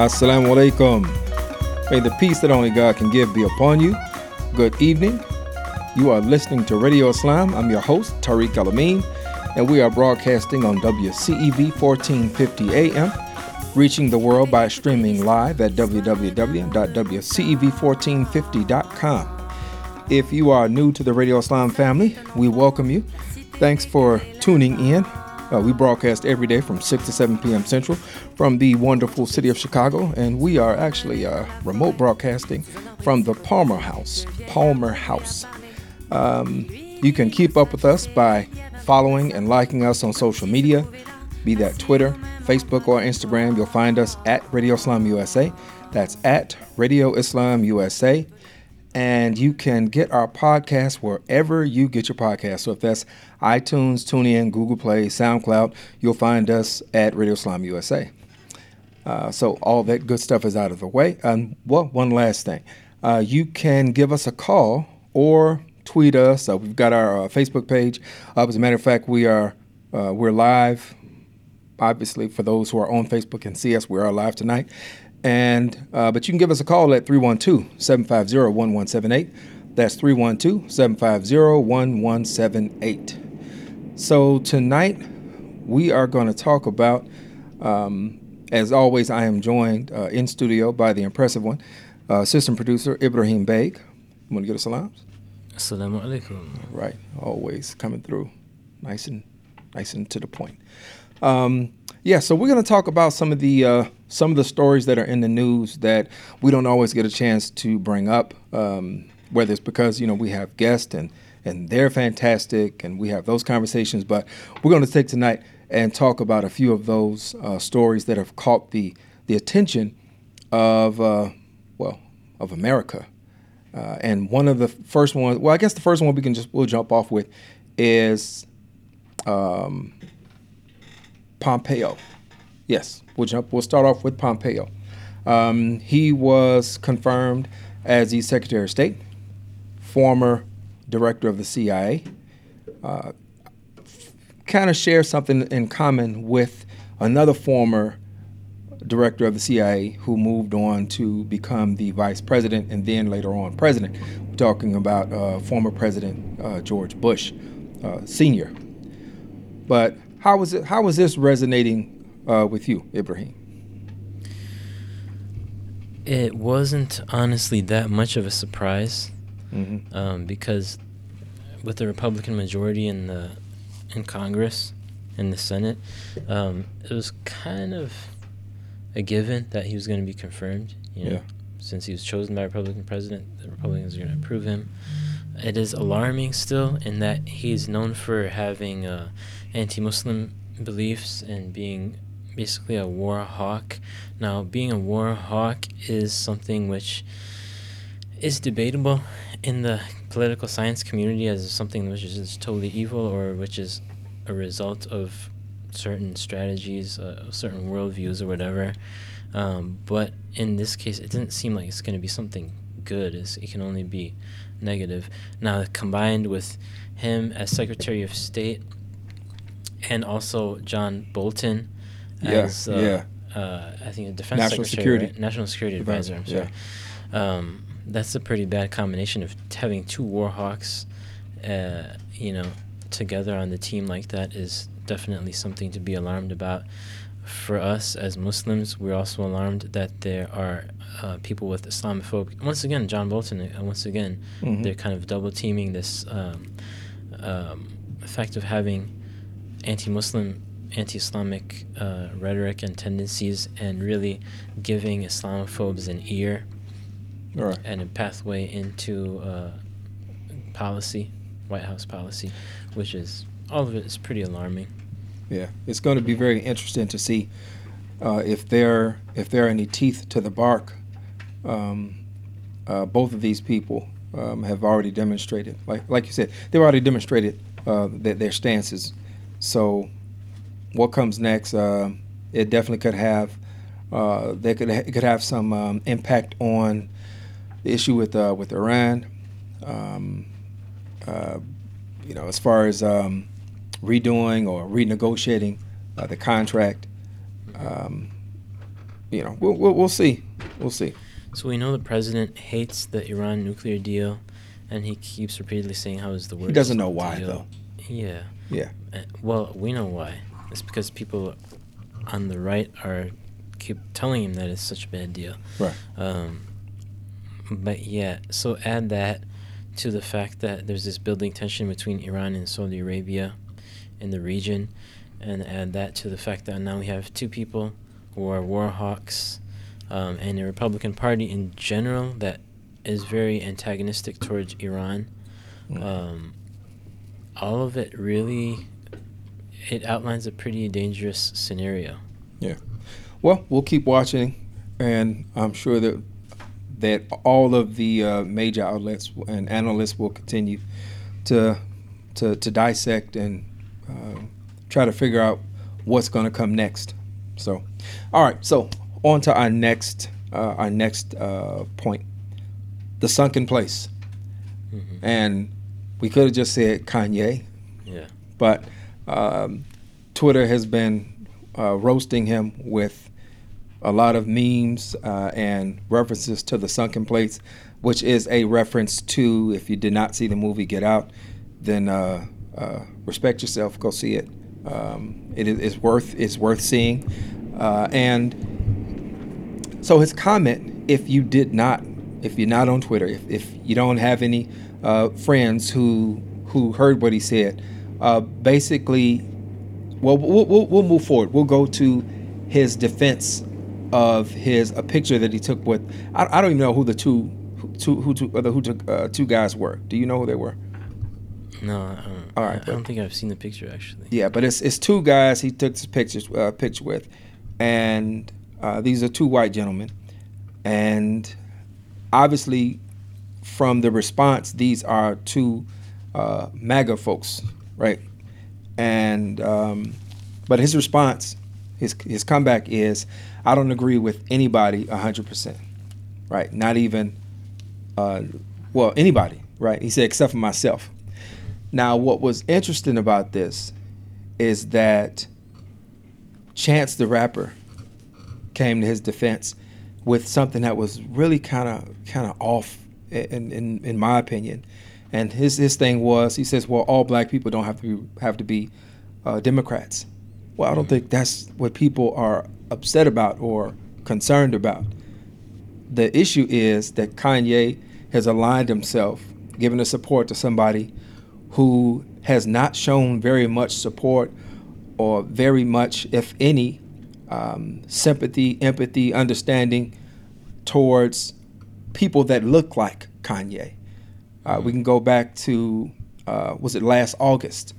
Assalamu alaikum. May the peace that only God can give be upon you. Good evening. You are listening to Radio Islam. I'm your host, Tariq Alameen, and we are broadcasting on WCEV 1450 AM, reaching the world by streaming live at www.wcev1450.com. If you are new to the Radio Islam family, we welcome you. Thanks for tuning in uh, we broadcast every day from 6 to 7 p.m. Central from the wonderful city of Chicago, and we are actually uh, remote broadcasting from the Palmer House. Palmer House. Um, you can keep up with us by following and liking us on social media, be that Twitter, Facebook, or Instagram. You'll find us at Radio Islam USA. That's at Radio Islam USA and you can get our podcast wherever you get your podcast. So if that's iTunes, TuneIn, Google Play, SoundCloud, you'll find us at Radio Islam USA. Uh, so all that good stuff is out of the way. And well, one last thing, uh, you can give us a call or tweet us. Uh, we've got our uh, Facebook page. as a matter of fact, we are uh, we're live. Obviously, for those who are on Facebook and see us, we are live tonight. And uh, but you can give us a call at 312-750-1178. That's 312-750-1178. So tonight we are going to talk about um, as always I am joined uh, in studio by the impressive one, uh, assistant producer Ibrahim Beg. You want to get us salams? Assalamu alaikum. Right, always coming through nice and nice and to the point. Um, yeah, so we're going to talk about some of the uh, some of the stories that are in the news that we don't always get a chance to bring up, um, whether it's because you know we have guests and and they're fantastic and we have those conversations. But we're going to take tonight and talk about a few of those uh, stories that have caught the the attention of uh, well of America. Uh, and one of the first ones, well, I guess the first one we can just we'll jump off with is. Um, Pompeo. Yes, we'll jump. We'll start off with Pompeo. Um, he was confirmed as the Secretary of State, former director of the CIA. Uh, kind of shares something in common with another former director of the CIA who moved on to become the vice president and then later on president. We're talking about uh, former President uh, George Bush uh, Sr. But how was it? How was this resonating uh, with you, Ibrahim? It wasn't honestly that much of a surprise, mm-hmm. um, because with the Republican majority in the in Congress, in the Senate, um, it was kind of a given that he was going to be confirmed. You know, yeah. since he was chosen by a Republican president, the Republicans are going to approve him. It is alarming still in that he's known for having. Uh, anti-Muslim beliefs and being basically a war hawk. Now, being a war hawk is something which is debatable in the political science community as something which is totally evil or which is a result of certain strategies, uh, certain worldviews, or whatever. Um, but in this case, it doesn't seem like it's going to be something good. It's, it can only be negative. Now, combined with him as Secretary of State and also John Bolton as yeah, uh, yeah. Uh, I think the defense national secretary, security right? national security advisor. I'm sorry. Yeah. Um, that's a pretty bad combination of having two warhawks, uh, you know, together on the team like that is definitely something to be alarmed about. For us as Muslims, we're also alarmed that there are uh, people with Islamophobia. Once again, John Bolton. Uh, once again, mm-hmm. they're kind of double teaming this um, um, effect of having anti-Muslim, anti-Islamic uh, rhetoric and tendencies, and really giving Islamophobes an ear right. and a pathway into uh, policy, White House policy, which is all of it is pretty alarming. Yeah, it's going to be very interesting to see uh, if there if there are any teeth to the bark. Um, uh, both of these people um, have already demonstrated, like like you said, they've already demonstrated uh, that their stances so, what comes next? Uh, it definitely could have. Uh, they could it could have some um, impact on the issue with uh, with Iran. Um, uh, you know, as far as um, redoing or renegotiating uh, the contract. Um, you know, we'll, we'll, we'll see. We'll see. So we know the president hates the Iran nuclear deal, and he keeps repeatedly saying how it's the worst. He doesn't know why, deal. though. Yeah. Yeah. Uh, Well, we know why. It's because people on the right are keep telling him that it's such a bad deal. Right. Um, but yeah, so add that to the fact that there's this building tension between Iran and Saudi Arabia in the region, and add that to the fact that now we have two people who are war hawks, um, and a Republican Party in general that is very antagonistic towards Iran. Mm. Um, all of it really, it outlines a pretty dangerous scenario. Yeah. Well, we'll keep watching, and I'm sure that that all of the uh, major outlets and analysts will continue to to, to dissect and uh, try to figure out what's going to come next. So, all right. So on to our next uh, our next uh, point, the sunken place, Mm-hmm. and we could have just said Kanye, Yeah. but um, Twitter has been uh, roasting him with a lot of memes uh, and references to the sunken place, which is a reference to if you did not see the movie Get Out, then uh, uh, respect yourself, go see it. Um, it is worth it's worth seeing, uh, and so his comment, if you did not, if you're not on Twitter, if, if you don't have any uh, friends who who heard what he said, uh, basically, well, we'll, we'll, we'll move forward. We'll go to his defense of his a picture that he took with. I, I don't even know who the two two who two, uh, who took, uh, two guys were. Do you know who they were? No, I don't, All right, I, I don't think I've seen the picture actually. Yeah, but it's it's two guys he took this pictures uh, picture with, and uh, these are two white gentlemen, and obviously, from the response, these are two uh, MAGA folks, right? And um, but his response, his his comeback is, I don't agree with anybody hundred percent, right? Not even, uh, well, anybody, right? He said except for myself. Now, what was interesting about this is that Chance the rapper came to his defense with something that was really kind of kind of off in, in in my opinion. And his his thing was he says, well, all black people don't have to be, have to be uh, Democrats. Well, I don't think that's what people are upset about or concerned about. The issue is that Kanye has aligned himself, given the support to somebody who has not shown very much support or very much, if any, um, sympathy, empathy, understanding towards people that look like Kanye. Uh, we can go back to, uh, was it last August,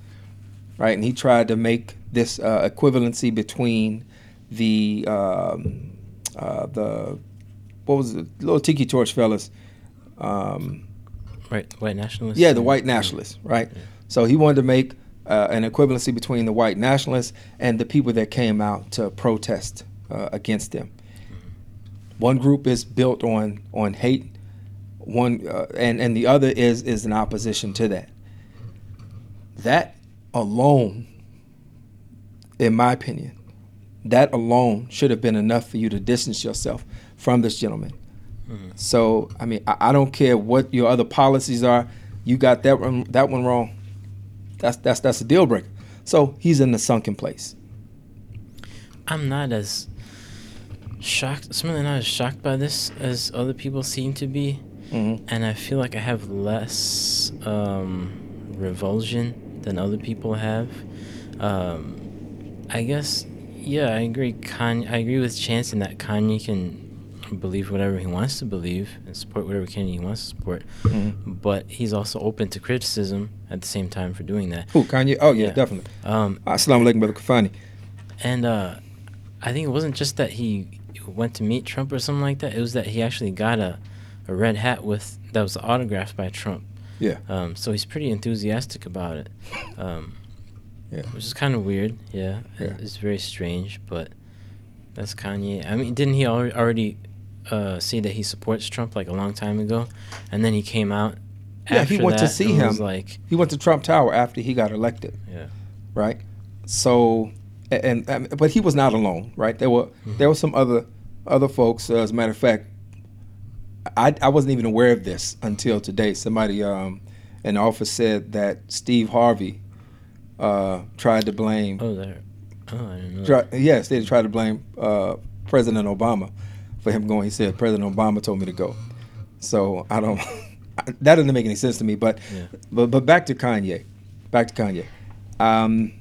right? And he tried to make this uh, equivalency between the, um, uh, the, what was it, little Tiki Torch fellas. Um, Right, white nationalists. yeah, the white nationalists, right? Yeah. So he wanted to make uh, an equivalency between the white nationalists and the people that came out to protest uh, against them. One group is built on on hate, one uh, and and the other is is an opposition to that. That alone, in my opinion, that alone should have been enough for you to distance yourself from this gentleman. Mhm. So I mean, I, I don't care what your other policies are. You got that one that one wrong. That's that's that's a deal breaker. So he's in the sunken place. I'm not as shocked. Certainly not as shocked by this as other people seem to be, Mm-hmm. and I feel like I have less um, revulsion than other people have. Um, I guess, yeah, I agree. Kanye, I agree with Chance in that Kanye can believe whatever he wants to believe and support whatever Kanye he wants to support, Mm-hmm. but he's also open to criticism at the same time for doing that. Who Kanye? Oh yeah, Yeah. definitely. Um, Assalamu alaikum, brother Kafani. And uh, I think it wasn't just that he went to meet Trump or something like that. It was that he actually got a, a red hat with that was autographed by Trump. Yeah. Um, so he's pretty enthusiastic about it. Um, Yeah. Which is kind of weird. Yeah. Yeah. It's very strange, but that's Kanye. I mean, didn't he al- already uh, say that he supports Trump like a long time ago, and then he came out Yeah, he went to see him. Like, He went to Trump Tower after he got elected, yeah, right? So, and, and but he was not alone, right? There were there were some other other folks. Uh, as a matter of fact, I I wasn't even aware of this until today. Somebody um, in the office said that Steve Harvey uh, tried to blame. oh, there. Oh, I didn't know. Try, yes, they tried to blame uh, President Obama for him going. He said President Obama told me to go. So I don't. that doesn't make any sense to me. But Yeah. but but back to Kanye. Back to Kanye. Um,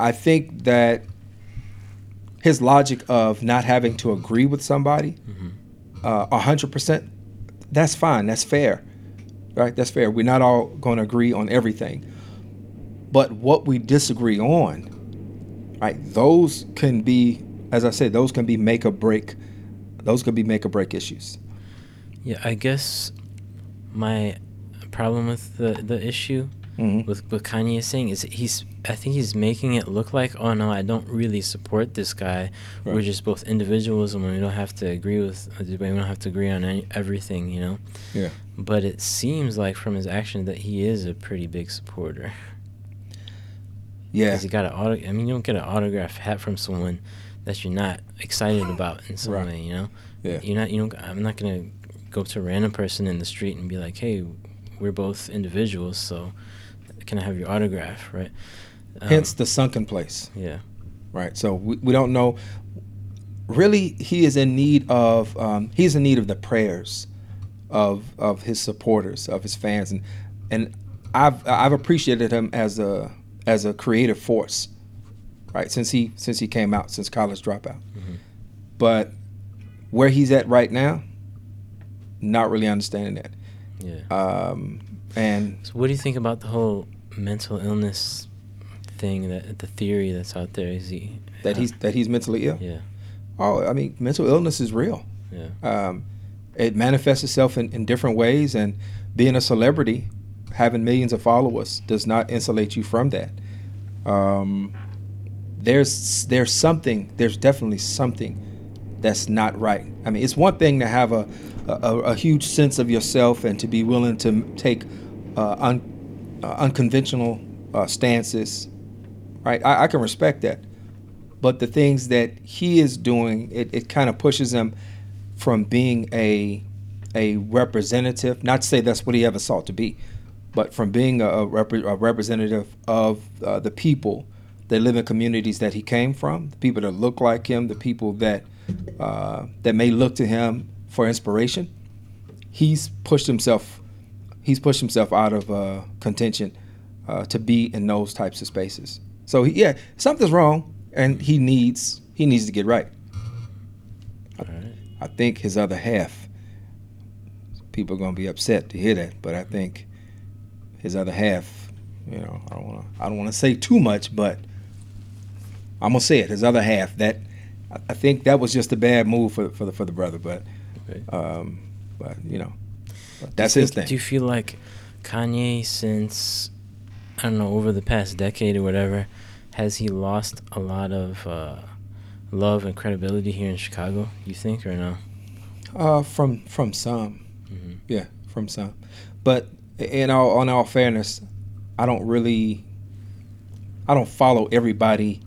I think that his logic of not having to agree with somebody Mhm. uh, a hundred percent, that's fine. That's fair, right? That's fair. We're not all going to agree on everything, but what we disagree on, right? Those can be, as I said, those can be make or break. Those could be make or break issues. Yeah, I guess my problem with the the issue Mhm. with what Kanye is saying is he's I think he's making it look like oh no I don't really support this guy. We're just both individuals and we don't have to agree with we don't have to agree on any, everything, you know. Yeah. But it seems like from his action that he is a pretty big supporter. Yeah. Because he got an auto. I mean, you don't get an autograph hat from someone that you're not excited about in some Right. way. You know. Yeah. You're not. You don't. I'm not gonna go to a random person in the street and be like, "Hey, we're both individuals, so can I have your autograph?" Right. Um, Hence the sunken place. Yeah. right? So we, we don't know. Really, he is in need of um, he's in need of the prayers of of his supporters, of his fans, and and I've I've appreciated him as a as a creative force, right? Since he since he came out, since college dropout, Mhm. but where he's at right now, not really understanding that. Yeah. Um, and So what do you think about the whole mental illness thing that the theory that's out there? Is he that he's that he's mentally ill. Yeah. Oh, I mean, mental illness is real. Yeah. um, it manifests itself in, in different ways and being a celebrity having millions of followers does not insulate you from that um, there's there's something there's definitely something that's not right i mean it's one thing to have a a, a huge sense of yourself and to be willing to take uh, un, uh, unconventional uh, stances right I, I can respect that but the things that he is doing, it, it kind of pushes him from being a a representative. Not to say that's what he ever sought to be, but from being a, a, repre- a representative of uh, the people that live in communities that he came from, the people that look like him, the people that uh, that may look to him for inspiration. He's pushed himself. He's pushed himself out of uh, contention uh, to be in those types of spaces. So he, yeah, something's wrong, and he needs he needs to get right. Right. I think his other half. People are gonna be upset to hear that, but I think his other half. You know, I don't want to. I don't want to say too much, but I'm gonna say it. His other half. That I- think that was just a bad move for for the for the brother, but Okay. um, but you know, but that's you his thing. Do you feel like Kanye, since I don't know, over the past decade or whatever, has he lost a lot of uh, love and credibility here in Chicago? You think or no? Uh, from from some, hmm yeah, from some, but in all on all fairness, I don't really, I don't follow everybody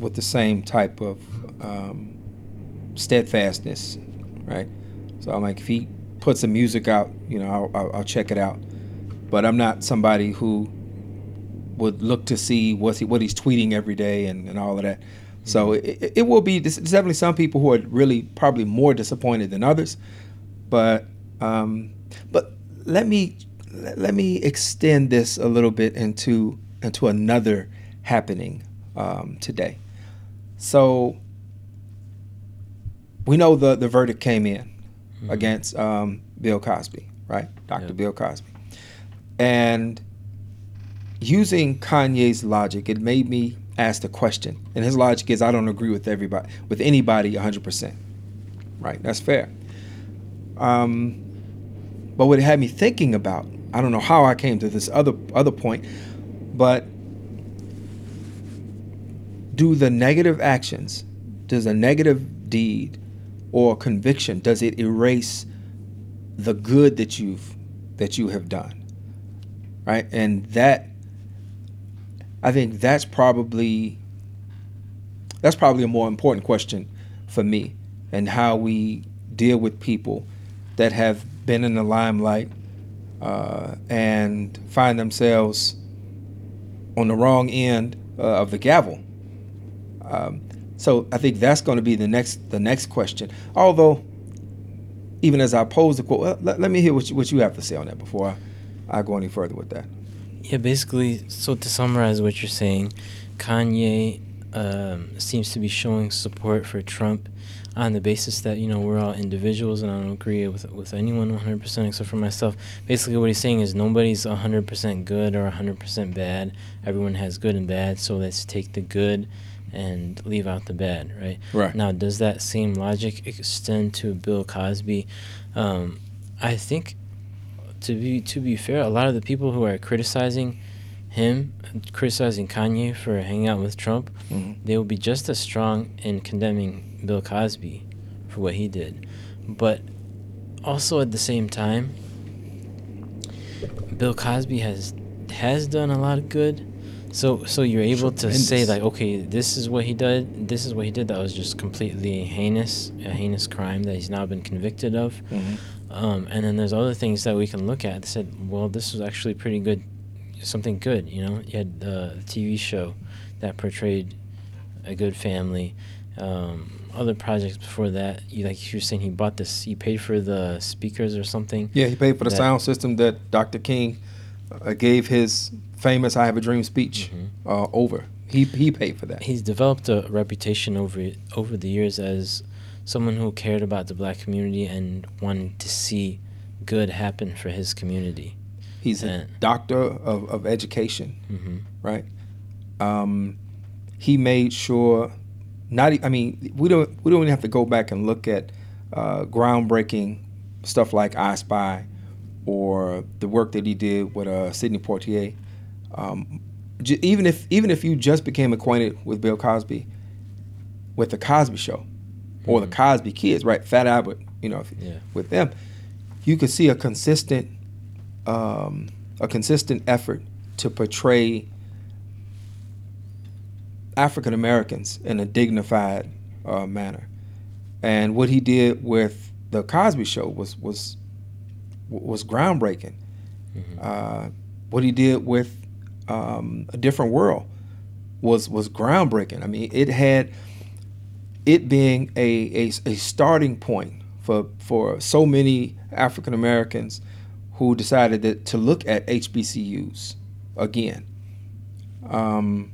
with the same type of um, steadfastness, right? So I'm like, if he puts some music out, you know, I'll, I'll, I'll check it out, but I'm not somebody who would look to see what's he, what he's tweeting every day and, and all of that. So it, it, it will be there's definitely some people who are really probably more disappointed than others, but um, but let me let let me extend this a little bit into into another happening um, today. So we know the the verdict came in Mhm. against um, Bill Cosby, right? Dr. Yep. Bill Cosby, and using Kanye's logic, it made me ask the question. And his logic is, I don't agree with everybody, with anybody, 100 percent. Right? That's fair. Um, but what it had me thinking about, I don't know how I came to this other other point, but do the negative actions, does a negative deed or conviction, does it erase the good that you've that you have done? right? And that, I think that's probably that's probably a more important question for me, and how we deal with people that have been in the limelight uh, and find themselves on the wrong end uh, of the gavel. Um, so I think that's going to be the next the next question. Although, even as I pose the quote, well, let, let, me hear what you, what you have to say on that before I, I go any further with that. Yeah, basically, so to summarize what you're saying, Kanye um, seems to be showing support for Trump on the basis that you know we're all individuals and I don't agree with with anyone 100% except for myself. Basically, what he's saying is nobody's 100% good or 100% bad. Everyone has good and bad, so let's take the good and leave out the bad, right? Right. Now, does that same logic extend to Bill Cosby? Um, I think to be to be fair, a lot of the people who are criticizing him criticizing Kanye for hanging out with Trump, mm-hmm. they will be just as strong in condemning Bill Cosby for what he did. But also at the same time, Bill Cosby has has done a lot of good. So so you're able Tremendous. to say like, okay, this is what he did. This is what he did. That was just completely heinous, a heinous crime that he's now been convicted of. Mm-hmm. Um, and then there's other things that we can look at. That said, well, this was actually pretty good something good. You know, you had the TV show that portrayed a good family. Um, other projects before that, you like you were saying, he bought this. He paid for the speakers or something. Yeah, he paid for the sound system that Dr. King uh, gave his famous "I Have a Dream" speech mm-hmm. uh, over. He he paid for that. He's developed a reputation over over the years as someone who cared about the black community and wanted to see good happen for his community. He's a doctor of, of education, mm-hmm. right? Um, he made sure not. I mean, we don't we don't even have to go back and look at uh, groundbreaking stuff like I Spy or the work that he did with uh, Sidney Poitier. Um, j- even if even if you just became acquainted with Bill Cosby, with the Cosby Show, or mm-hmm. the Cosby Kids, right? Fat Albert, you know, yeah. with them, you could see a consistent um, a consistent effort to portray African Americans in a dignified uh, manner. And what he did with the Cosby Show was was was groundbreaking. Mm-hmm. Uh, what he did with um, a different world was was groundbreaking. I mean, it had it being a, a, a starting point for for so many African Americans who decided that, to look at HBCUs again. Um,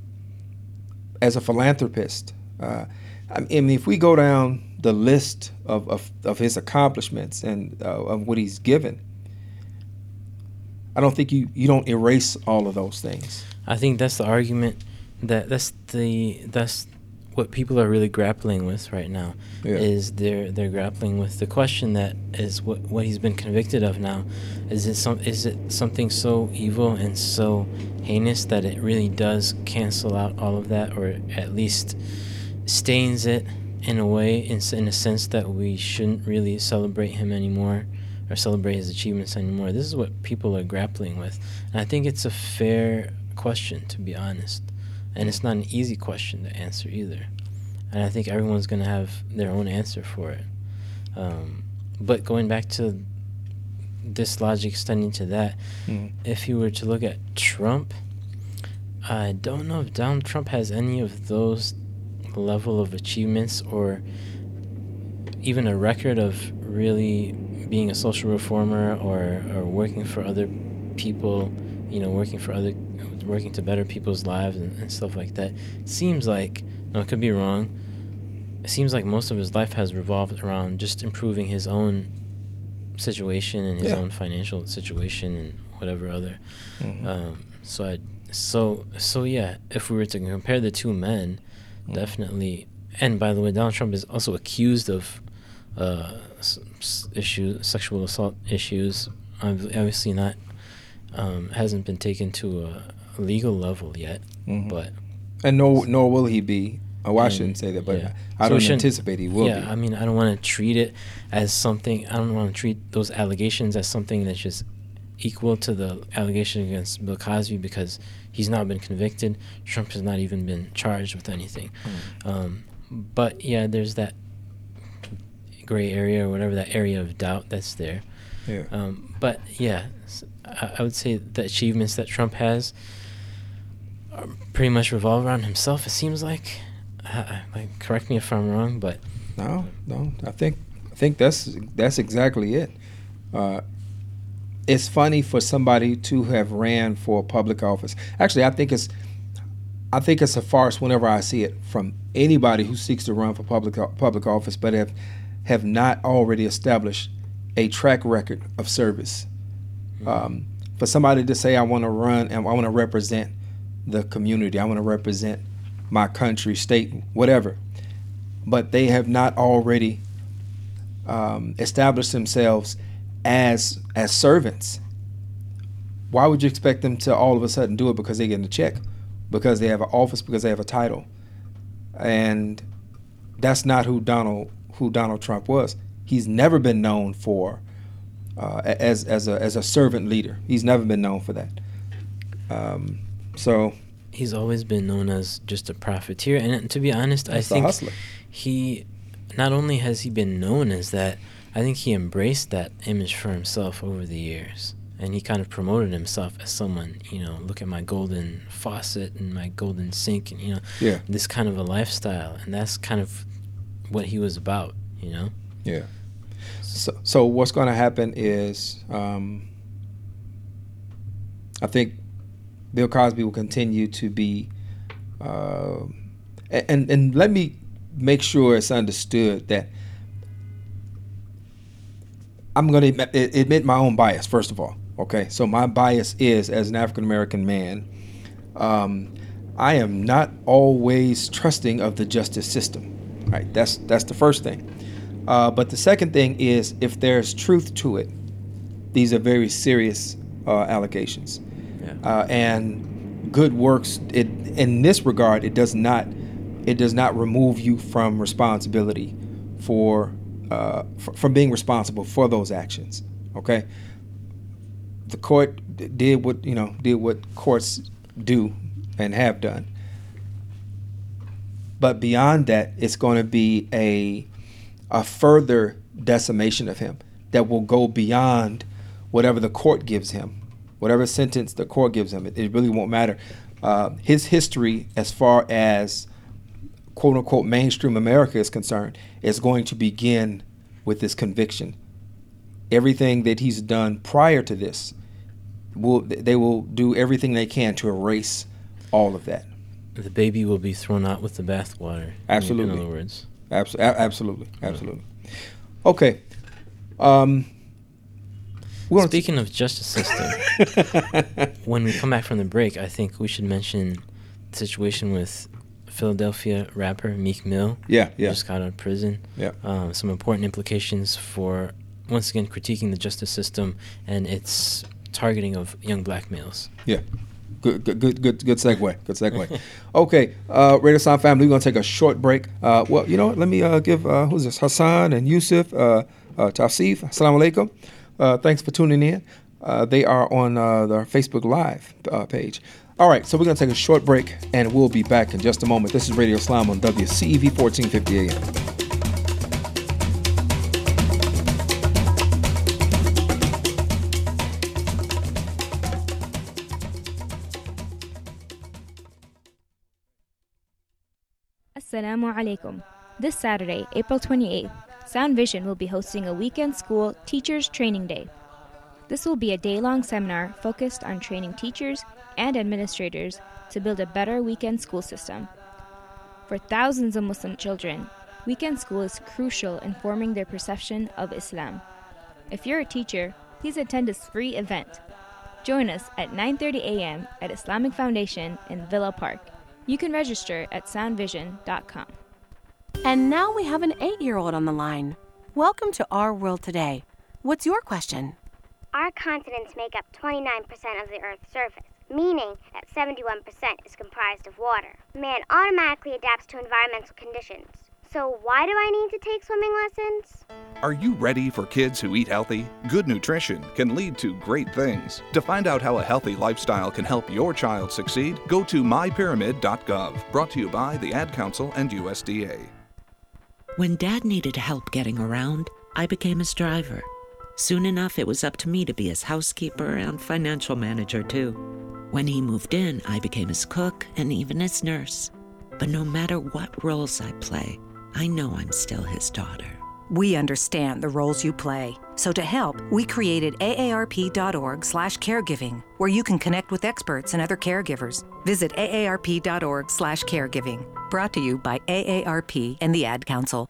as a philanthropist, uh, I mean, if we go down the list of, of, of his accomplishments and uh, of what he's given, I don't think you, you don't erase all of those things. I think that's the argument that that's the that's what people are really grappling with right now yeah. is they're they're grappling with the question that is what what he's been convicted of now is it some is it something so evil and so heinous that it really does cancel out all of that or at least stains it in a way in, in a sense that we shouldn't really celebrate him anymore or celebrate his achievements anymore this is what people are grappling with and i think it's a fair question to be honest and it's not an easy question to answer either. And I think everyone's going to have their own answer for it. Um, but going back to this logic extending to that, mm. if you were to look at Trump, I don't know if Donald Trump has any of those level of achievements or even a record of really being a social reformer or, or working for other people, you know, working for other working to better people's lives and, and stuff like that. It seems like, no, I could be wrong. It seems like most of his life has revolved around just improving his own situation and his yeah. own financial situation and whatever other. Mm-hmm. Um, so I, so so yeah, if we were to compare the two men, mm-hmm. definitely. And by the way, Donald Trump is also accused of uh, issues, sexual assault issues. Obviously, not um, hasn't been taken to a, legal level yet, mm-hmm. but and nor nor will he be. Oh, I shouldn't say that, but yeah. I don't anticipate he will. Yeah, be. I mean, I don't want to treat it as something. I don't want to treat those allegations as something that's just equal to the allegation against Bill Cosby because he's not been convicted. Trump has not even been charged with anything. Mm. Um, but yeah, there's that gray area or whatever that area of doubt that's there. Yeah. Um, but yeah, I, I, would say the achievements that Trump has pretty much revolve around himself. It seems like. Uh, like, correct me if I'm wrong, but no, no, I think I think that's that's exactly it. Uh, it's funny for somebody to have ran for public office. Actually, I think it's I think it's a farce whenever I see it from anybody who seeks to run for public public office, but have have not already established a track record of service. Mm-hmm. Um, for somebody to say, "I want to run and I want to represent the community, I want to represent my country, state, whatever," but they have not already um, established themselves as as servants. Why would you expect them to all of a sudden do it because they get a check, because they have an office, because they have a title, and that's not who Donald who Donald Trump was. He's never been known for uh, as as a as a servant leader. He's never been known for that. Um, so he's always been known as just a profiteer, and to be honest, I think he not only has he been known as that, I think he embraced that image for himself over the years. And he kind of promoted himself as someone, you know, look at my golden faucet and my golden sink and, you know, yeah. this kind of a lifestyle. And that's kind of what he was about, you know? Yeah. So, so what's going to happen is um, I think Bill Cosby will continue to be, uh, and, and let me make sure it's understood that I'm going to admit my own bias, first of all. Okay, so my bias is as an African American man, um, I am not always trusting of the justice system. Right, that's that's the first thing. Uh, but the second thing is if there's truth to it, these are very serious uh, allegations, yeah. uh, and good works. It in this regard, it does not it does not remove you from responsibility for uh, f- from being responsible for those actions. Okay, the court did what you know did what courts do and have done. But beyond that, it's going to be a a further decimation of him that will go beyond whatever the court gives him, whatever sentence the court gives him. It, it really won't matter. Uh, his history, as far as quote unquote mainstream America is concerned, is going to begin with this conviction. Everything that he's done prior to this, will they will do everything they can to erase all of that. The baby will be thrown out with the bathwater. Absolutely. In other words. Abs- absolutely. Absolutely. Okay. Um, Speaking of justice system, when we come back from the break, I think we should mention the situation with Philadelphia rapper Meek Mill. Yeah, yeah. Just got out of prison. Yeah. Um, some important implications for once again critiquing the justice system and its targeting of young black males. Yeah. Good, good, good, good, good segue. Good segue. okay, uh, Radio Islam family, we're gonna take a short break. Uh, well, you know what? Let me uh, give uh, who's this? Hassan and Yusuf, uh, uh, Tafsif. Assalamu alaikum. Uh, thanks for tuning in. Uh, they are on uh, their Facebook Live uh, page. All right, so we're going to take a short break and we'll be back in just a moment. This is Radio Islam on WCEV 1450 AM. Assalamu alaikum. This Saturday, April 28th, Sound Vision will be hosting a weekend school Teachers Training Day. This will be a day long seminar focused on training teachers and administrators to build a better weekend school system. For thousands of Muslim children, weekend school is crucial in forming their perception of Islam. If you're a teacher, please attend this free event. Join us at 9:30 a.m. at Islamic Foundation in Villa Park. You can register at soundvision.com. And now we have an 8-year-old on the line. Welcome to Our World Today. What's your question? Our continents make up 29% of the Earth's surface meaning that 71% is comprised of water. Man automatically adapts to environmental conditions. So, why do I need to take swimming lessons? Are you ready for kids who eat healthy? Good nutrition can lead to great things. To find out how a healthy lifestyle can help your child succeed, go to mypyramid.gov. Brought to you by the Ad Council and USDA. When Dad needed help getting around, I became his driver. Soon enough, it was up to me to be his housekeeper and financial manager, too. When he moved in, I became his cook and even his nurse. But no matter what roles I play, I know I'm still his daughter. We understand the roles you play. So to help, we created aarp.org slash caregiving, where you can connect with experts and other caregivers. Visit aarp.org slash caregiving. Brought to you by AARP and the Ad Council.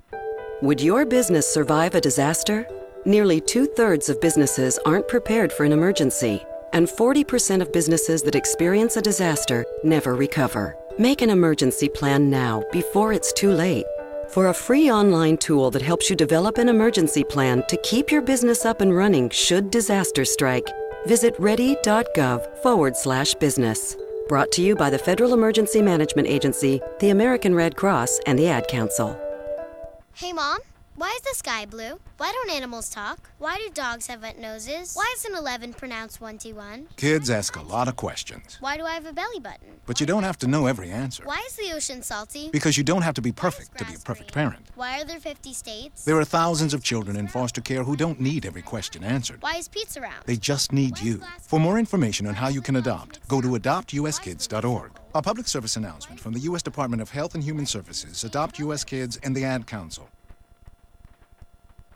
Would your business survive a disaster? Nearly two thirds of businesses aren't prepared for an emergency, and 40% of businesses that experience a disaster never recover. Make an emergency plan now before it's too late. For a free online tool that helps you develop an emergency plan to keep your business up and running should disaster strike, visit ready.gov forward slash business. Brought to you by the Federal Emergency Management Agency, the American Red Cross, and the Ad Council. Hey, Mom, why is the sky blue? Why don't animals talk? Why do dogs have wet noses? Why is an 11 pronounced 1T1? Kids ask a lot of questions, Why do I have a belly button? but you don't have to know every answer. Why is the ocean salty? Because you don't have to be perfect to be a perfect parent. Why are there 50 states? There are thousands of children in foster care who don't need every question answered. Why is pizza round? They just need you. For more information on how you can adopt, go to adoptuskids.org. A public service announcement from the U.S. Department of Health and Human Services, Adopt U.S. Kids, and the Ad Council.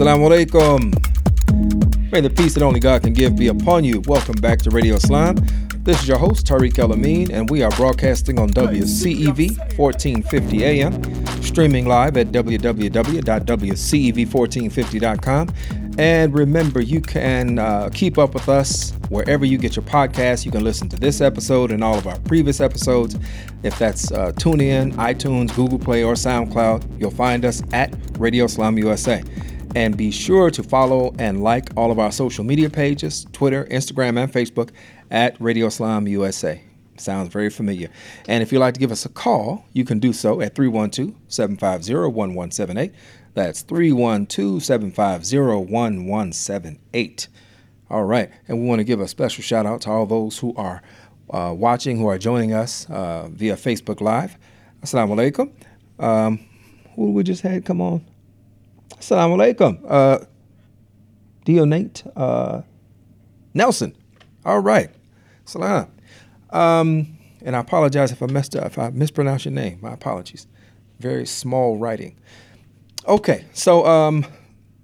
Assalamu alaikum. May the peace that only God can give be upon you. Welcome back to Radio Islam. This is your host, Tariq El Amin, and we are broadcasting on WCEV 1450 AM, streaming live at www.wcev1450.com. And remember, you can uh, keep up with us wherever you get your podcasts. You can listen to this episode and all of our previous episodes. If that's uh, TuneIn, iTunes, Google Play, or SoundCloud, you'll find us at Radio Islam USA. And be sure to follow and like all of our social media pages Twitter, Instagram, and Facebook at Radio Islam USA. Sounds very familiar. And if you'd like to give us a call, you can do so at 312 750 1178. That's 312 750 1178. All right. And we want to give a special shout out to all those who are uh, watching, who are joining us uh, via Facebook Live. Assalamu alaikum. Um, who we just had come on? Assalamu alaikum. Uh, Dionate uh, Nelson. All right. Salam. Um, and I apologize if I messed up, if I mispronounced your name. My apologies. Very small writing. Okay, so um,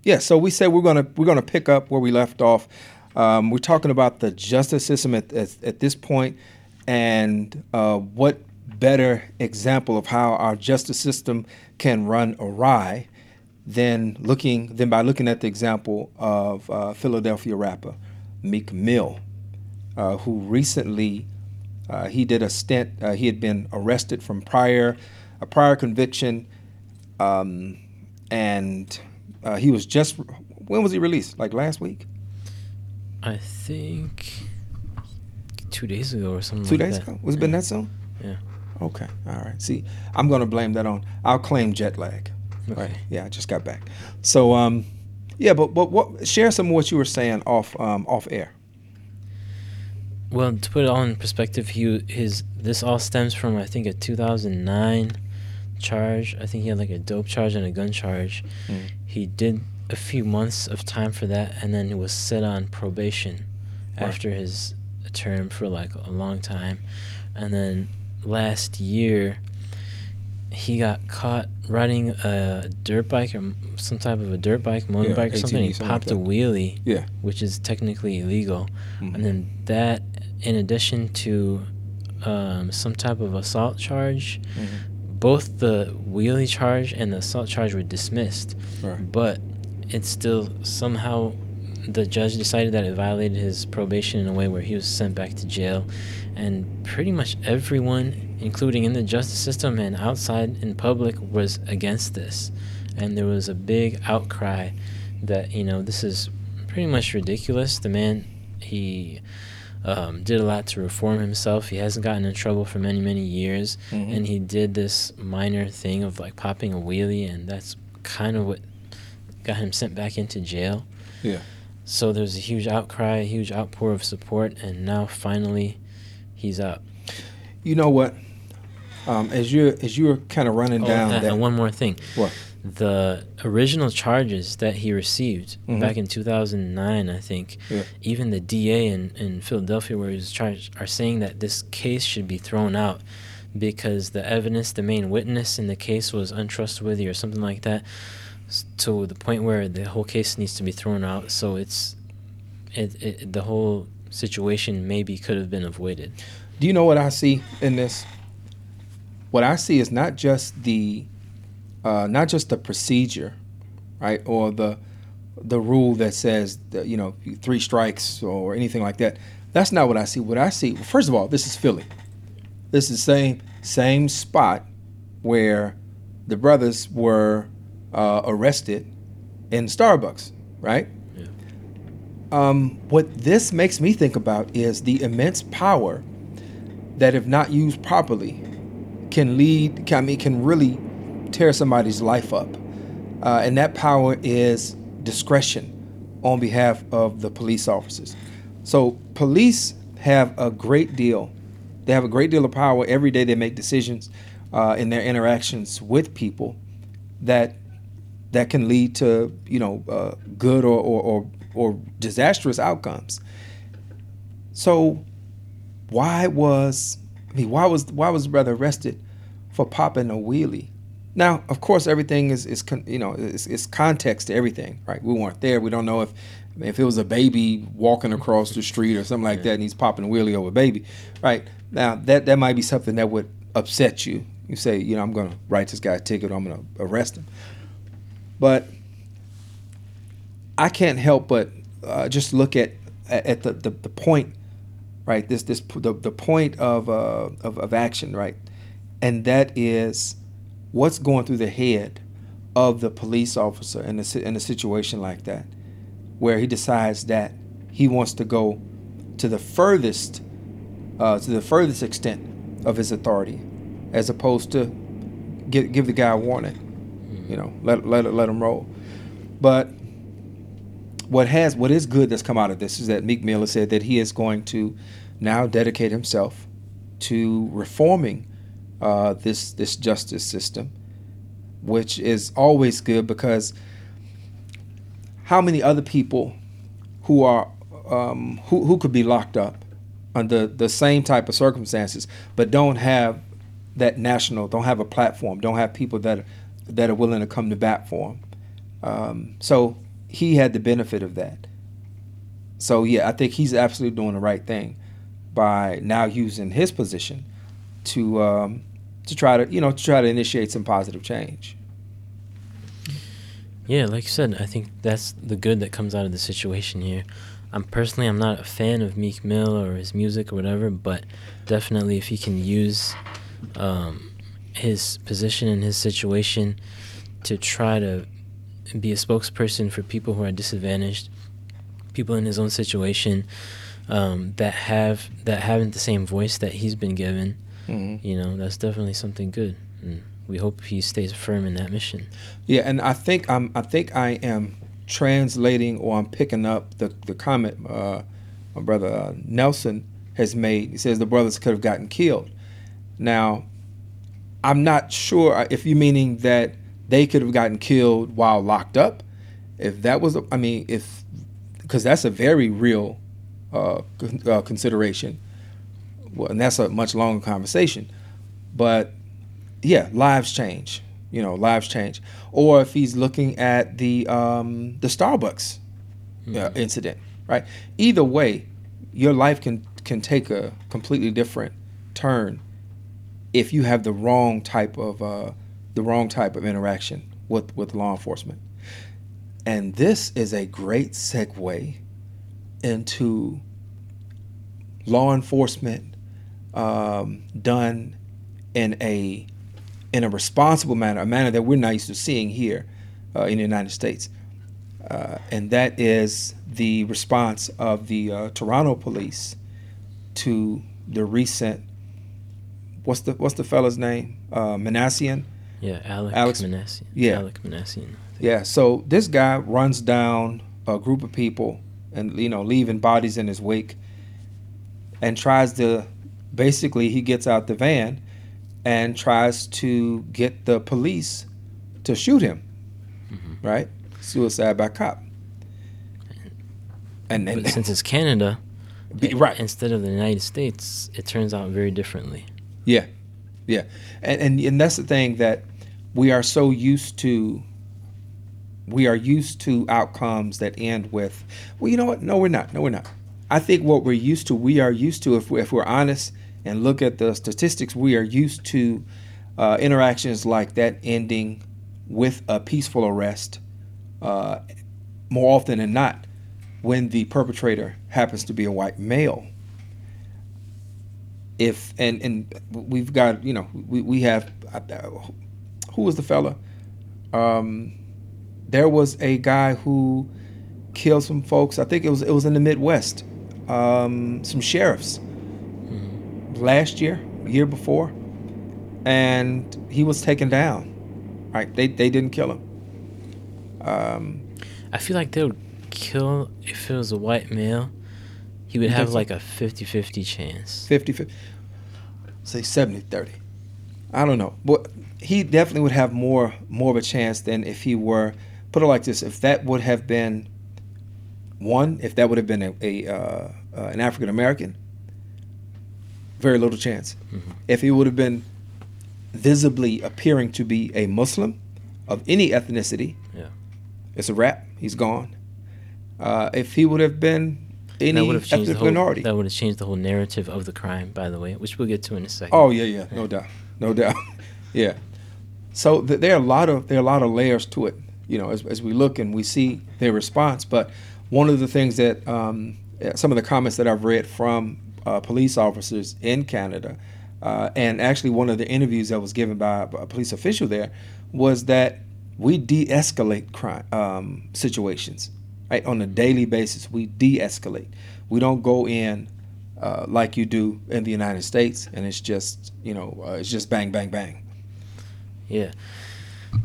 yeah, so we said we're gonna we're gonna pick up where we left off. Um, we're talking about the justice system at at, at this point, and uh, what better example of how our justice system can run awry than looking than by looking at the example of uh, Philadelphia rapper Meek Mill, uh, who recently uh, he did a stint. Uh, he had been arrested from prior a prior conviction, um, and uh, he was just when was he released? Like last week? I think two days ago or something. Two like days that. ago? Was it been that soon? Yeah. Okay. All right. See, I'm going to blame that on. I'll claim jet lag. Right. Yeah, I just got back. So, um, yeah, but but what? Share some of what you were saying off um, off air. Well, to put it all in perspective, he his this all stems from I think a 2009 charge. I think he had like a dope charge and a gun charge. Mm. He did a few months of time for that, and then he was set on probation Right. after his term for like a long time, and then last year he got caught riding a dirt bike or some type of a dirt bike, motorbike or something. He popped like a wheelie, Yeah. which is technically illegal. Mhm. And then that, in addition to um, some type of assault charge, Mhm. both the wheelie charge and the assault charge were dismissed. Right. But it's still somehow the judge decided that it violated his probation in a way where he was sent back to jail. And pretty much everyone, including in the justice system and outside in public, was against this. And there was a big outcry that, you know, this is pretty much ridiculous. The man, he um, did a lot to reform himself. He hasn't gotten in trouble for many, many years. Mhm. And he did this minor thing of like popping a wheelie, and that's kind of what got him sent back into jail. Yeah. So there was a huge outcry, a huge outpour of support, and now finally he's up. You know what? Um, as you're as you're kind of running Oh, down that and one more thing. What? The original charges that he received Mhm. back in 2009, I think, Yeah. even the DA in, in Philadelphia, where he was charged, are saying that this case should be thrown out because the evidence, the main witness in the case was untrustworthy or something like that, to the point where the whole case needs to be thrown out. So it's, it, it the whole situation maybe could have been avoided. Do you know what I see in this? What I see is not just the uh, not just the procedure, right, or the the rule that says that, you know three strikes or anything like that. That's not what I see. What I see, first of all, this is Philly. This is the same same spot where the brothers were uh, arrested in Starbucks, right? Um, what this makes me think about is the immense power that, if not used properly, can lead. I mean, can really tear somebody's life up, uh, and that power is discretion on behalf of the police officers. So, police have a great deal. They have a great deal of power every day. They make decisions uh, in their interactions with people that that can lead to you know uh, good or, or or or disastrous outcomes. So why was I mean why was why was the brother arrested for popping a wheelie? Now, of course, everything is is you know is, is context to everything, right? We weren't there. We don't know if if it was a baby walking across the street or something like that, and he's popping a wheelie over a baby, right? Now that that might be something that would upset you. You say, you know, I'm going to write this guy a ticket. I'm going to arrest him. But I can't help but uh, just look at at the, the, the point, right? This this the, the point of, uh, of of action, right? And that is what's going through the head of the police officer in a in a situation like that, where he decides that he wants to go to the furthest uh, to the furthest extent of his authority, as opposed to give give the guy a warning, you know, let let let him roll. But what has what is good that's come out of this is that Meek Mill has said that he is going to now dedicate himself to reforming uh, this this justice system, which is always good because how many other people who are um, who who could be locked up under the same type of circumstances, but don't have that national, don't have a platform, don't have people that that are willing to come to bat for them. Um, so he had the benefit of that. So yeah, I think he's absolutely doing the right thing by now using his position to um, to try to you know to try to initiate some positive change. Yeah, like you said, I think that's the good that comes out of the situation here. I'm personally, I'm not a fan of Meek Mill or his music or whatever, but definitely if he can use um, his position and his situation to try to be a spokesperson for people who are disadvantaged, people in his own situation um, that have that haven't the same voice that he's been given, Mhm. you know, that's definitely something good. And we hope he stays firm in that mission. Yeah, and I think I'm I think I am translating or I'm picking up the the comment uh, my brother uh, Nelson has made. He says the brothers could have gotten killed. Now, I'm not sure if you meaning that they could have gotten killed while locked up. If that was, I mean, if because that's a very real uh, uh, consideration. Well, and that's a much longer conversation. But yeah, lives change. You know, lives change. Or if he's looking at the um, the Starbucks uh, incident, right? Either way, your life can can take a completely different turn if you have the wrong type of uh, the wrong type of interaction with with law enforcement. And this is a great segue into law enforcement um, done in a in a responsible manner, a manner that we're not used to seeing here uh, in the United States, uh, and that is the response of the uh, Toronto police to the recent what's the what's the fella's name uh, Minassian. Yeah, Alec, Alex- Minassian. yeah. Alek Minassian. Yeah, so this guy runs down a group of people and you know leaving bodies in his wake and tries to basically he gets out the van and tries to get the police to shoot him. Mm-hmm. Right? Suicide by cop. And then But since it's Canada, Be- right. instead of the United States, it turns out very differently. Yeah, yeah, and, and and that's the thing that we are so used to. We are used to outcomes that end with, well, you know what? No, we're not. No, we're not. I think what we're used to, we are used to, if, we, if we're honest and look at the statistics, we are used to uh, interactions like that ending with a peaceful arrest uh, more often than not when the perpetrator happens to be a white male if and and we've got you know we, we have who was the fella? Um there was a guy who killed some folks. I think it was it was in the midwest. Um some sheriffs. Last year year before. And he was taken down. Right they they didn't kill him. Um I feel like they would kill if it was a white male. He would have like a 50-50 chance. 50, 50 say 70 30 i don't know. But he definitely would have more more of a chance than if he were put it like this if that would have been one if that would have been a, a uh, uh, an african american very little chance. If he would have been visibly appearing to be a muslim of any ethnicity Yeah. it's a wrap. He's gone. Uh, if he would have been that would have changed the whole, minority That would have changed the whole narrative of the crime, by the way, which we'll get to in a second. Oh yeah, yeah, no doubt, no doubt, yeah. So th- there are a lot of there are a lot of layers to it, you know, as, as we look and we see their response. But one of the things that um, uh, some of the comments that I've read from uh, police officers in Canada, uh, and actually one of the interviews that was given by a police official there, was that we de-escalate crime um, situations, right? On a daily basis, we de-escalate. We don't go in uh, like you do in the United States, and it's just you know uh, it's just bang bang bang. Yeah.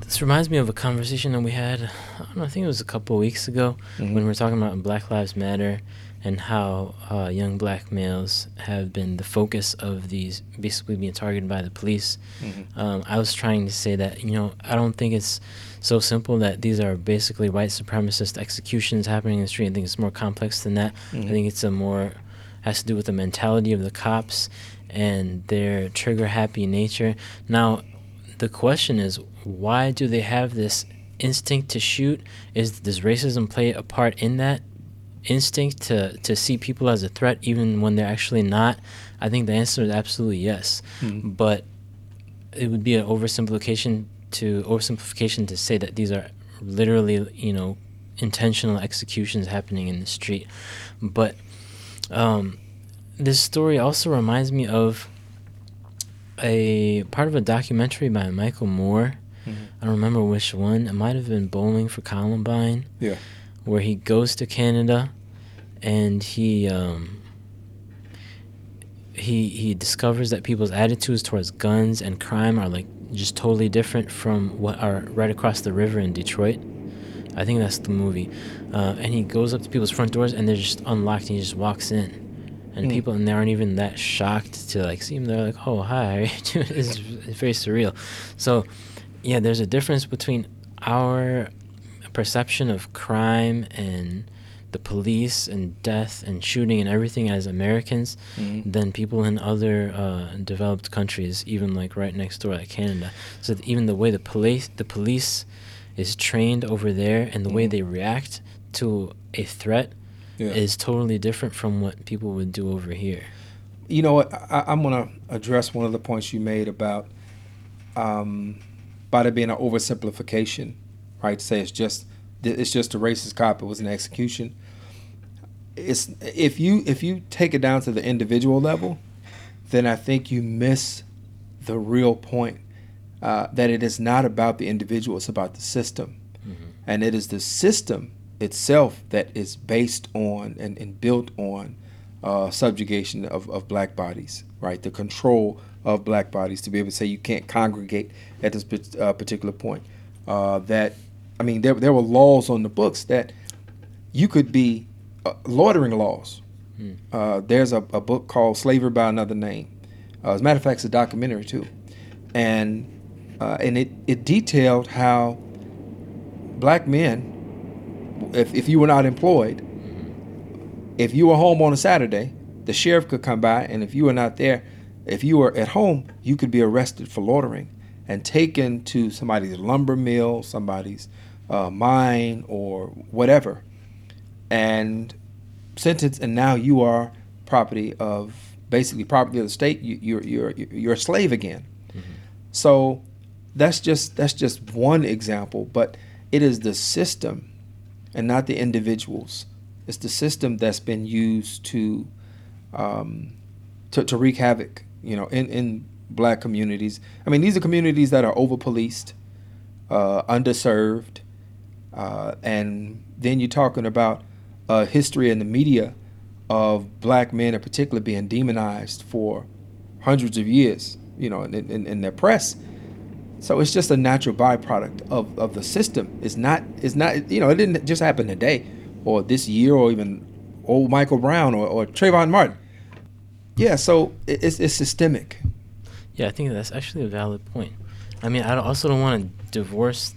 This reminds me of a conversation that we had, I don't know, I think it was a couple of weeks ago Mhm. when we were talking about Black Lives Matter and how uh, young black males have been the focus of these basically being targeted by the police. Mhm. Um, I was trying to say that, you know, I don't think it's so simple that these are basically white supremacist executions happening in the street. I think it's more complex than that. Mhm. I think it's a more, has to do with the mentality of the cops and their trigger happy nature. Now, the question is why do they have this instinct to shoot is does racism play a part in that instinct to to see people as a threat even when they're actually not i think the answer is absolutely yes Mhm. but it would be an oversimplification to oversimplification to say that these are literally you know intentional executions happening in the street but um, this story also reminds me of a part of a documentary by Michael Moore. Mhm. I don't remember which one. It might have been Bowling for Columbine. Yeah. Where he goes to Canada and he um, he he discovers that people's attitudes towards guns and crime are like just totally different from what are right across the river in Detroit. I think that's the movie. Uh, and he goes up to people's front doors and they're just unlocked and he just walks in. And Hmm. people and they aren't even that shocked to like see him. They're like, "Oh, hi, how are you doing?" it's, it's very surreal. So, yeah, there's a difference between our perception of crime and the police and death and shooting and everything as Americans Mhm. than people in other uh, developed countries, even like right next door, like Canada. So even the way the police the police is trained over there and the way Mhm. they react to a threat Yeah. is totally different from what people would do over here. You know what? I, I'm going to address one of the points you made about um, about it being an oversimplification, right? Say it's just it's just a racist cop. It was an execution. It's if you if you take it down to the individual level, then I think you miss the real point uh, that it is not about the individual. It's about the system, and it is the system itself that is based on and, and built on uh, subjugation of, of black bodies, right? The control of black bodies to be able to say you can't congregate at this uh, particular point. Uh, that, I mean, there, there were laws on the books that you could be uh, loitering laws. Uh, there's a, a book called Slavery by Another Name. Uh, as a matter of fact, it's a documentary too. And, uh, and it, it detailed how black men, if, if you were not employed, if you were home on a Saturday, the sheriff could come by, and if you were not there, if you were at home, you could be arrested for loitering and taken to somebody's lumber mill, somebody's uh, mine, or whatever, and sentence, And now you are property of basically property of the state. You, you're you're you're a slave again. So that's just that's just one example, but it is the system and not the individuals. It's the system that's been used to um, to, to wreak havoc, you know, in, in black communities. I mean, these are communities that are over policed, uh, underserved, uh, and then you're talking about uh, history in the media of black men in particular being demonized for hundreds of years, you know, in, in, in their press. So it's just a natural byproduct of, of the system. It's not it's not you know it didn't just happen today or this year or even old Michael Brown or, or Trayvon Martin. Yeah, so it- it's it's systemic. Yeah, I think that's actually a valid point. I mean, I also don't want to divorce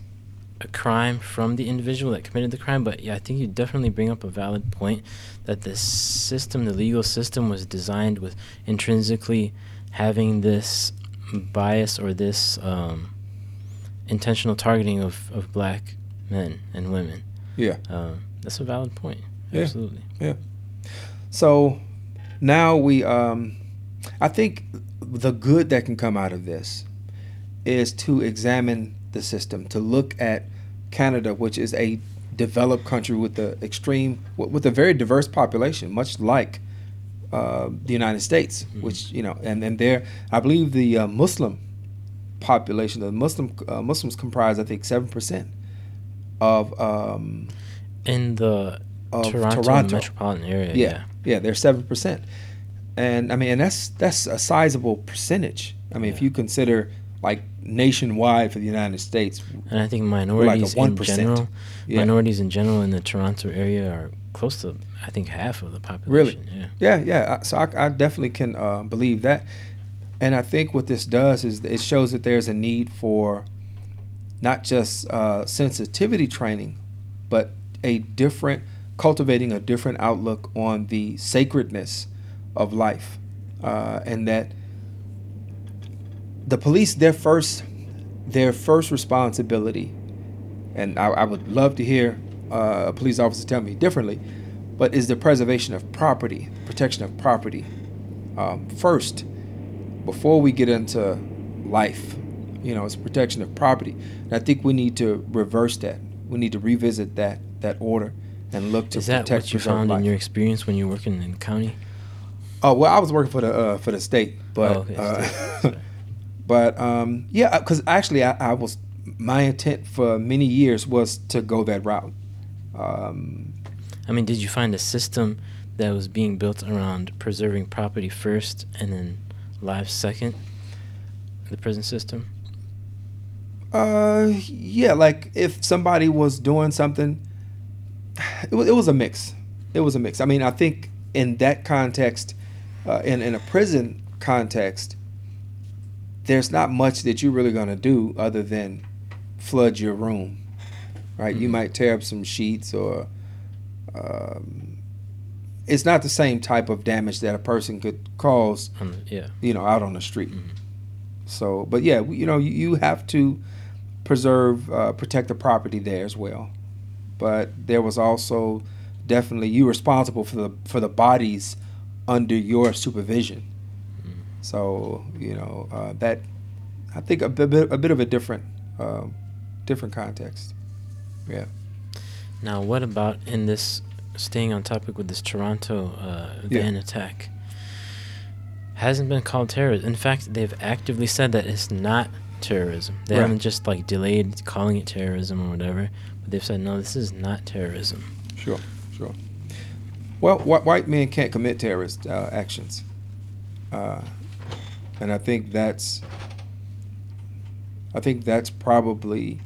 a crime from the individual that committed the crime, but yeah, I think you definitely bring up a valid point that the system, the legal system, was designed with intrinsically having this bias or this um, intentional targeting of, of black men and women. Yeah. Um, that's a valid point. Yeah. Absolutely. Yeah. So now we, um, I think the good that can come out of this is to examine the system, to look at Canada, which is a developed country with the extreme, with a very diverse population, much like uh, the United States, which you know, and and there, I believe the uh, Muslim population, the Muslim uh, Muslims comprise, I think, seven percent of um, In the of Toronto, Toronto. metropolitan area. Yeah, yeah. yeah, they're seven percent, and I mean, and that's that's a sizable percentage. I mean, if you consider like nationwide for the United States, And I think minorities like in general, Yeah. minorities in general in the Toronto area are close to, I think, half of the Really? population. Yeah. Yeah, yeah. So I, I definitely can uh, believe that, and I think what this does is it shows that there's a need for not just uh, sensitivity training, but a different cultivating a different outlook on the sacredness of life, uh, and that the police their first their first responsibility, and I, I would love to hear uh, a police officer tell me differently, but is the preservation of property, protection of property um, first before we get into life. You know, it's protection of property. And I think we need to reverse that. We need to revisit that that order and look to Is that protect what you found life. in your experience when you were working in the county? Oh well, I was working for the uh, for the state, but Oh, okay, uh, state, but um, yeah, because actually I, I was my intent for many years was to go that route. Um, I mean, did you find a system that was being built around preserving property first and then lives second? The prison system? uh, yeah, like if somebody was doing something, it was it was a mix. It was a mix. I mean, I think in that context, uh, in in a prison context, there's not much that you're really gonna do other than flood your room, right? You might tear up some sheets or um, it's not the same type of damage that a person could cause. Um, yeah. You know, out on the street. Mm-hmm. So, but yeah, you know, you, you have to preserve, uh, protect the property there as well. But there was also definitely you responsible for the for the bodies under your supervision. So you know uh, that I think a bit a bit of a different uh, different context. Yeah. Now, what about in this staying on topic with this Toronto uh, van yeah. attack? Hasn't been called terrorism. In fact, they've actively said that it's not terrorism. They right. haven't just like delayed calling it terrorism or whatever, but they've said no, this is not terrorism. Sure, sure. Well, wh- white men can't commit terrorist uh, actions, uh, and I think that's, I think that's probably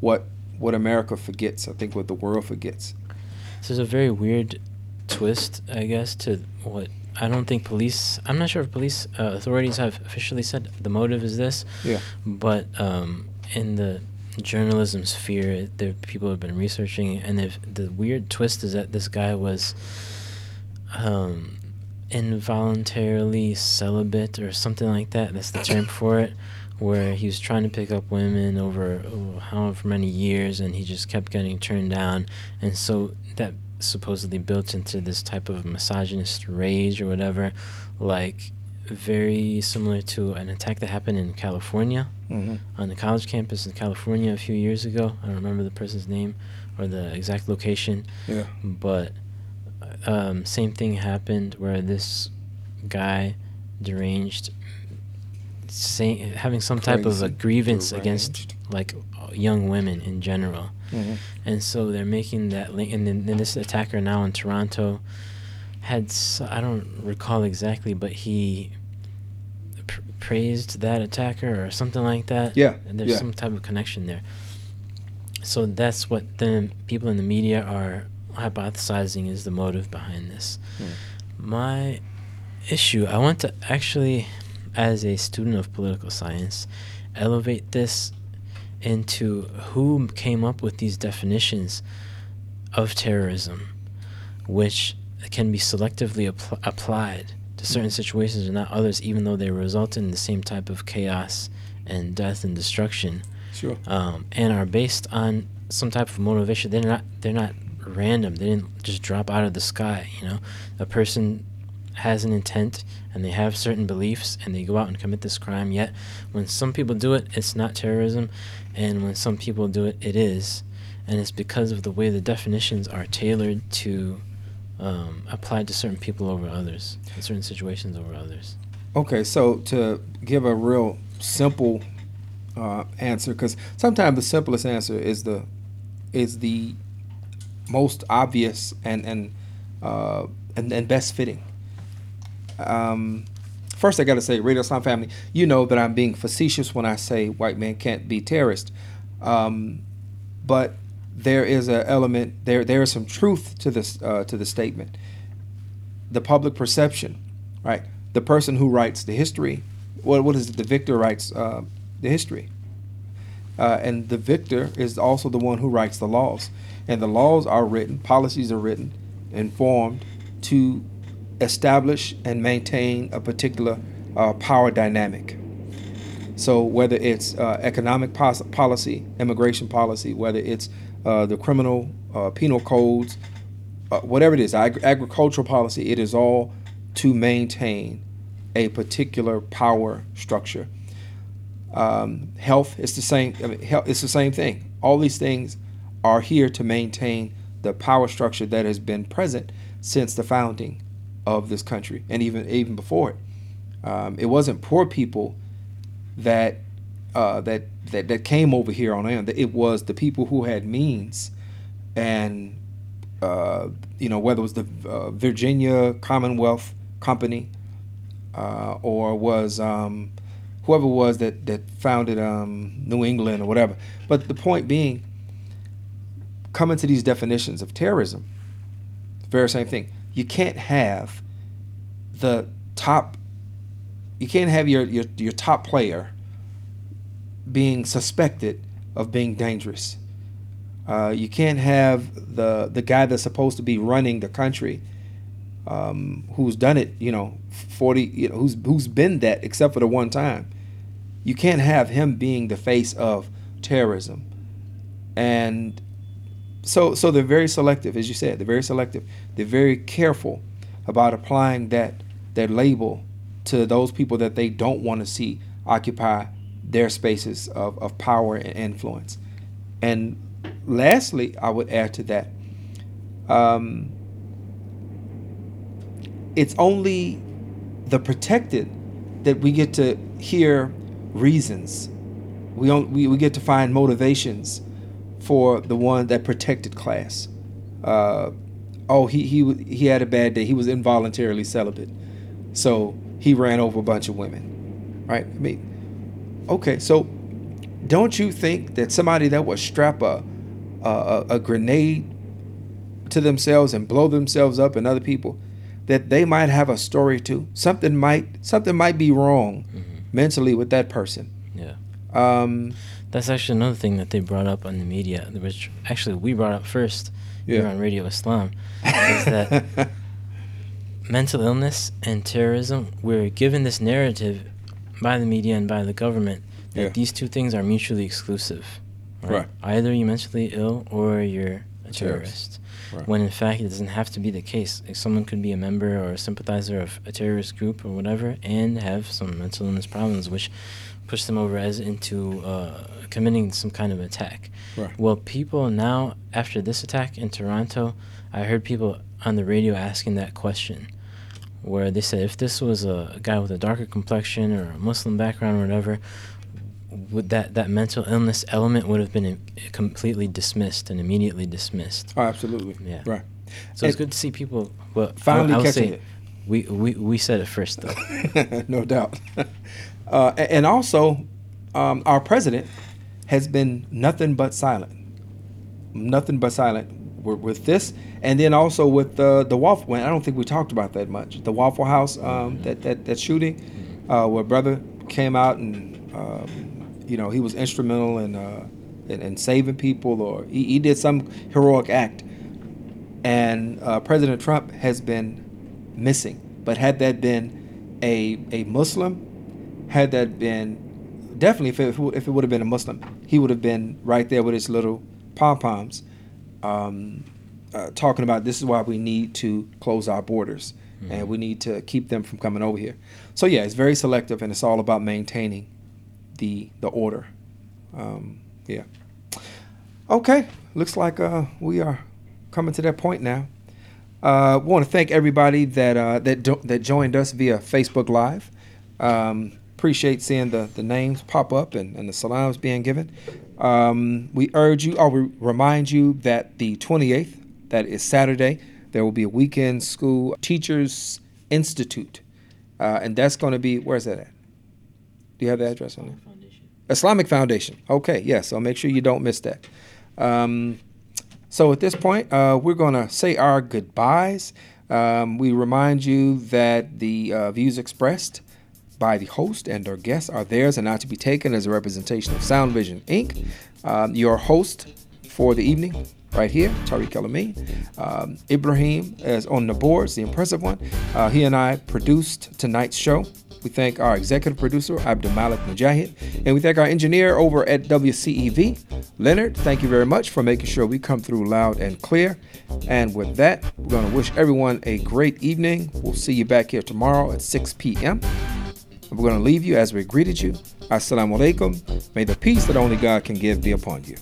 what what America forgets. I think what the world forgets. So there's a very weird twist, I guess, to what I don't think police. I'm not sure if police uh, authorities have officially said the motive is this. Yeah. But um, in the journalism sphere, there people have been researching, and the weird twist is that this guy was um, involuntarily celibate or something like that. That's the term for it. Where he was trying to pick up women over oh, however many years, and he just kept getting turned down, and so that supposedly built into this type of misogynist rage or whatever, like very similar to an attack that happened in California mm-hmm. on the college campus in California a few years ago. I don't remember the person's name or the exact location. Yeah. But um, same thing happened where this guy deranged saying having some Crazy. type of a grievance deranged. against like young women in general Mm-hmm. And so they're making that link. And then, then this attacker now in Toronto had, I don't recall exactly, but he pr- praised that attacker or something like that. Yeah. And there's yeah. some type of connection there. So that's what the people in the media are hypothesizing is the motive behind this. Mm. My issue, I want to actually, as a student of political science, elevate this into who came up with these definitions of terrorism, which can be selectively apl- applied to certain situations and not others, even though they result in the same type of chaos and death and destruction. Sure. Um, and are based on some type of motivation. They're not. They're not random. They didn't just drop out of the sky. You know, a person has an intent and they have certain beliefs and they go out and commit this crime. Yet, when some people do it, it's not terrorism, and when some people do it, it is. And it's because of the way the definitions are tailored to um, apply to certain people over others, in certain situations over others. Okay, so to give a real simple uh, answer, because sometimes the simplest answer is the is the most obvious and and uh, and, and best fitting. Um, First, I got to say, Radio Islam family, you know that I'm being facetious when I say white men can't be terrorists. Um, but there is an element there. There is some truth to this uh, to the statement. The public perception, right? The person who writes the history, what what is it? The victor writes uh, the history, uh, and the victor is also the one who writes the laws. And the laws are written, policies are written, informed to establish and maintain a particular uh, power dynamic. So whether it's uh, economic pos- policy, immigration policy, whether it's uh, the criminal uh, penal codes, uh, whatever it is, ag- agricultural policy, it is all to maintain a particular power structure. Um, health is the same. I mean, health, it's the same thing. All these things are here to maintain the power structure that has been present since the founding of this country, and even even before it. Um, it wasn't poor people that uh, that that that came over here on land. It was the people who had means, and uh, you know whether it was the uh, Virginia Commonwealth Company uh, or was um, whoever was that that founded um, New England or whatever. But the point being, coming to these definitions of terrorism, very same thing you can't have the top you can't have your, your, your top player being suspected of being dangerous. Uh, you can't have the the guy that's supposed to be running the country, um, who's done it, you know, forty, you know, who's who's been that except for the one time. You can't have him being the face of terrorism, and so so they're very selective, as you said. They're very selective. They're very careful about applying that that label to those people that they don't want to see occupy their spaces of, of power and influence. And lastly, I would add to that, um, it's only the protected that we get to hear reasons. We, don't, we, we get to find motivations for the one that protected class. Uh, oh, he, he, he had a bad day. He was involuntarily celibate. So he ran over a bunch of women. Right? I mean, okay, so don't you think that somebody that would strap a, a, a grenade to themselves and blow themselves up and other people, that they might have a story too. Something might something might be wrong mm-hmm. mentally with that person. Yeah. Um, That's actually another thing that they brought up on the media, which actually we brought up first yeah. here on Radio Islam, is that mental illness and terrorism. We're given this narrative by the media and by the government that yeah. these two things are mutually exclusive. Right? right. Either you're mentally ill or you're a terrorist. Right. When in fact it doesn't have to be the case. Like someone could be a member or a sympathizer of a terrorist group or whatever and have some mental illness problems, which push them over as into uh, committing some kind of attack. Right. Well, people now after this attack in Toronto, I heard people on the radio asking that question, where they said if this was a guy with a darker complexion or a Muslim background or whatever, would that that mental illness element would have been completely dismissed and immediately dismissed. Oh, absolutely. Yeah. Right. So and it's good to see people. Well, finally I, I catching it. We, we we said it first though. no doubt. Uh, and also, um, our president has been nothing but silent. Nothing but silent with, this, and then also with the the waffle. I don't think we talked about that much. The Waffle House, um, that that that shooting, uh, where brother came out and um, you know, he was instrumental in, uh, in, in saving people, or he, he, did some heroic act. And uh, President Trump has been missing. But had that been a a Muslim, had that been definitely if it, if it would have been a Muslim, he would have been right there with his little pom poms, um, uh, talking about this is why we need to close our borders mm-hmm. and we need to keep them from coming over here. So yeah, it's very selective and it's all about maintaining the the order. Um, yeah. Okay, looks like uh, we are coming to that point now. Uh, want to thank everybody that uh, that do- that joined us via Facebook Live. Um, appreciate seeing the, the names pop up and, and the salams being given. Um, we urge you, or we remind you that the 28th, that is Saturday, there will be a weekend school teachers institute, uh, and that's going to be where's that at? Do you have the address on there? Islamic Foundation. Okay, yes. So make sure you don't miss that. Um, so at this point, uh, we're going to say our goodbyes. Um, we remind you that the uh, views expressed by the host and our guests are theirs and not to be taken as a representation of Sound Vision Inc. Um, your host for the evening, right here, Tariq El Um, Ibrahim is on the boards, the impressive one. Uh, he and I produced tonight's show. We thank our executive producer, Abdul Malik Mujahid, and we thank our engineer over at WCEV, Leonard. Thank you very much for making sure we come through loud and clear. And with that, we're going to wish everyone a great evening. We'll see you back here tomorrow at 6 p.m. We're going to leave you as we greeted you. Assalamu alaikum. May the peace that only God can give be upon you.